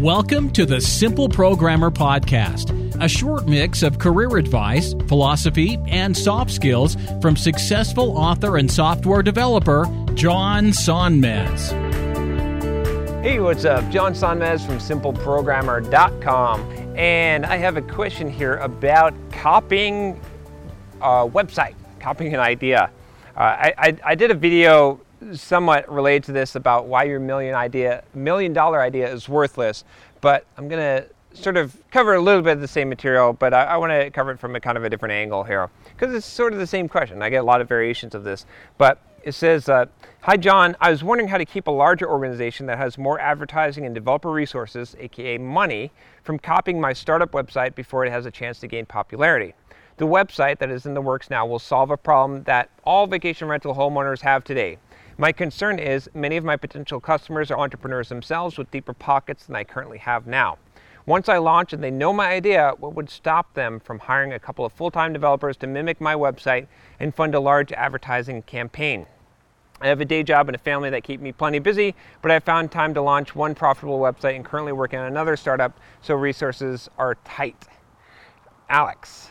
Welcome to the Simple Programmer Podcast, a short mix of career advice, philosophy, and soft skills from successful author and software developer John Sonmez. Hey, what's up? John Sonmez from SimpleProgrammer.com, and I have a question here about copying a website, copying an idea. Uh, I, I, I did a video somewhat related to this about why your million idea, million dollar idea is worthless, but I'm gonna sort of cover a little bit of the same material, but I, I want to cover it from a kind of a different angle here because it's sort of the same question. I get a lot of variations of this, but it says, uh, "Hi John, I was wondering how to keep a larger organization that has more advertising and developer resources, aka money, from copying my startup website before it has a chance to gain popularity." The website that is in the works now will solve a problem that all vacation rental homeowners have today. My concern is many of my potential customers are entrepreneurs themselves with deeper pockets than I currently have now. Once I launch and they know my idea, what would stop them from hiring a couple of full time developers to mimic my website and fund a large advertising campaign? I have a day job and a family that keep me plenty busy, but I found time to launch one profitable website and currently working on another startup, so resources are tight. Alex.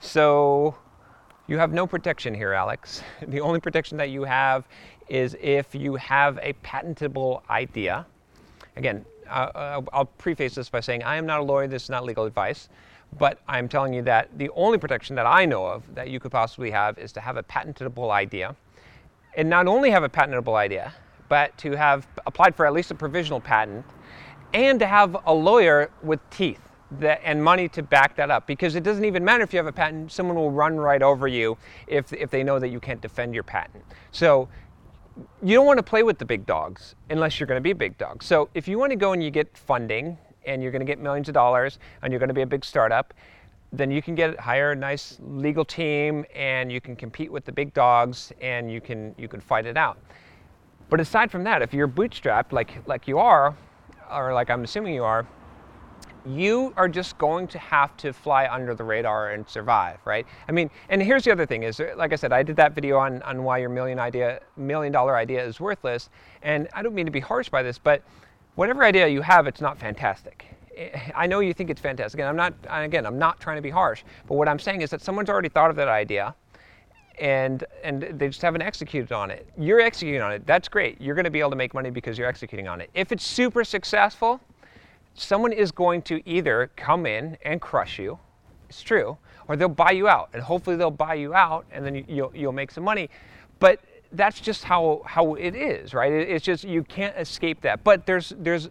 So, you have no protection here, Alex. The only protection that you have is if you have a patentable idea. Again, uh, I'll preface this by saying I am not a lawyer, this is not legal advice, but I'm telling you that the only protection that I know of that you could possibly have is to have a patentable idea. And not only have a patentable idea, but to have applied for at least a provisional patent and to have a lawyer with teeth that, and money to back that up because it doesn't even matter if you have a patent someone will run right over you if, if they know that you can't defend your patent. So you don't want to play with the big dogs unless you're going to be a big dog so if you want to go and you get funding and you're going to get millions of dollars and you're going to be a big startup then you can get hire a nice legal team and you can compete with the big dogs and you can you can fight it out. But aside from that if you're bootstrapped like like you are or like i'm assuming you are you are just going to have to fly under the radar and survive, right? I mean, and here's the other thing is, like I said, I did that video on, on why your million idea, million dollar idea is worthless. And I don't mean to be harsh by this, but whatever idea you have, it's not fantastic. I know you think it's fantastic, and I'm not, again, I'm not trying to be harsh, but what I'm saying is that someone's already thought of that idea and and they just haven't executed on it. You're executing on it. That's great. You're going to be able to make money because you're executing on it. If it's super successful, someone is going to either come in and crush you, it's true, or they'll buy you out, and hopefully they'll buy you out, and then you'll you'll make some money. But that's just how how it is, right? It's just you can't escape that. But there's there's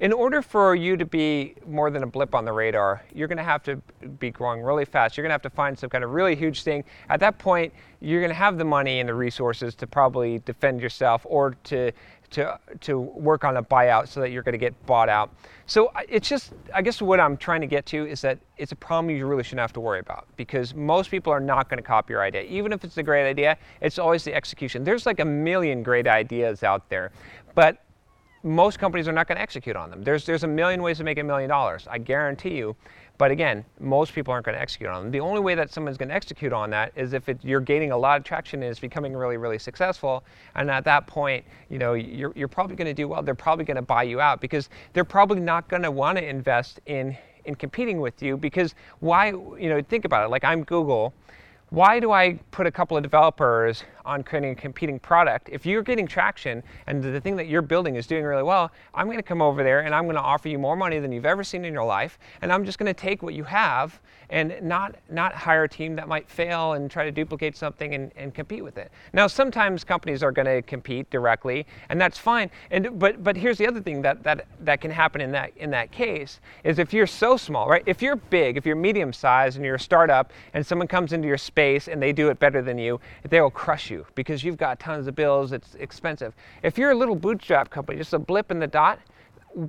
in order for you to be more than a blip on the radar, you're going to have to be growing really fast. You're going to have to find some kind of really huge thing. At that point, you're going to have the money and the resources to probably defend yourself or to to, to work on a buyout so that you're going to get bought out. So it's just, I guess what I'm trying to get to is that it's a problem you really shouldn't have to worry about because most people are not going to copy your idea. Even if it's a great idea, it's always the execution. There's like a million great ideas out there, but most companies are not going to execute on them. There's, there's a million ways to make a million dollars, I guarantee you. But again, most people aren't going to execute on them. The only way that someone's going to execute on that is if it, you're gaining a lot of traction and it's becoming really, really successful. And at that point, you know, you're, you're probably going to do well. They're probably going to buy you out because they're probably not going to want to invest in in competing with you because why? You know, think about it. Like I'm Google why do I put a couple of developers on creating a competing product? If you're getting traction and the thing that you're building is doing really well, I'm going to come over there and I'm going to offer you more money than you've ever seen in your life, and I'm just going to take what you have and not not hire a team that might fail and try to duplicate something and, and compete with it. Now, sometimes companies are going to compete directly, and that's fine. And but but here's the other thing that that that can happen in that in that case is if you're so small, right? If you're big, if you're medium sized and you're a startup, and someone comes into your space and they do it better than you, they will crush you because you've got tons of bills. It's expensive. If you're a little bootstrap company, just a blip in the dot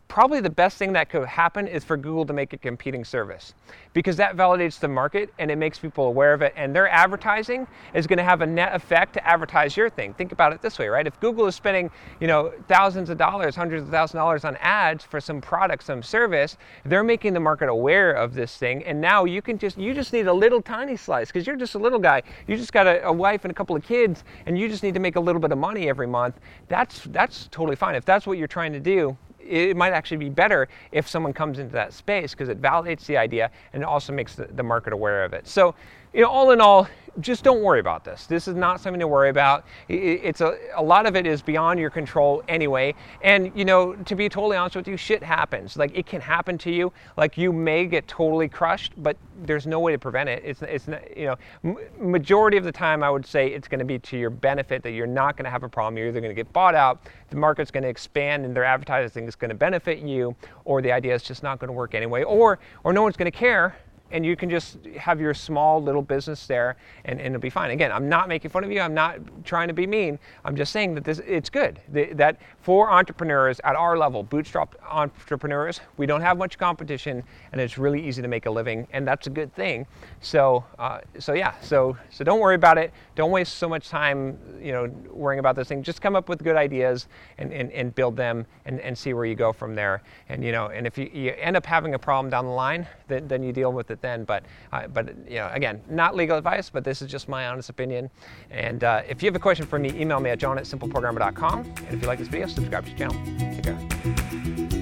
probably the best thing that could happen is for Google to make a competing service because that validates the market and it makes people aware of it and their advertising is going to have a net effect to advertise your thing. Think about it this way, right? If Google is spending, you know, thousands of dollars, hundreds of thousands of dollars on ads for some product, some service, they're making the market aware of this thing and now you can just you just need a little tiny slice because you're just a little guy. You just got a, a wife and a couple of kids and you just need to make a little bit of money every month. That's that's totally fine. If that's what you're trying to do, it might actually be better if someone comes into that space because it validates the idea and it also makes the, the market aware of it. So, you know, all in all, just don't worry about this. This is not something to worry about. It's a, a lot of it is beyond your control anyway. And you know, to be totally honest with you, shit happens. Like it can happen to you. Like you may get totally crushed, but there's no way to prevent it. It's it's you know, majority of the time I would say it's going to be to your benefit that you're not going to have a problem. You're either going to get bought out, the market's going to expand, and their advertising is going to benefit you, or the idea is just not going to work anyway, or or no one's going to care and you can just have your small little business there and, and it'll be fine. Again i'm not making fun of you. I'm not trying to be mean. I'm just saying that this it's good. That for entrepreneurs at our level bootstrap entrepreneurs we don't have much competition and it's really easy to make a living and that's a good thing. So uh, so yeah so so don't worry about it. Don't waste so much time you know worrying about this thing. Just come up with good ideas and, and, and build them and, and see where you go from there. And you know and if you, you end up having a problem down the line then, then you deal with it it then. But, uh, but you know, again, not legal advice, but this is just my honest opinion. And uh, if you have a question for me, email me at john at simpleprogrammer.com. And if you like this video, subscribe to the channel. Take care.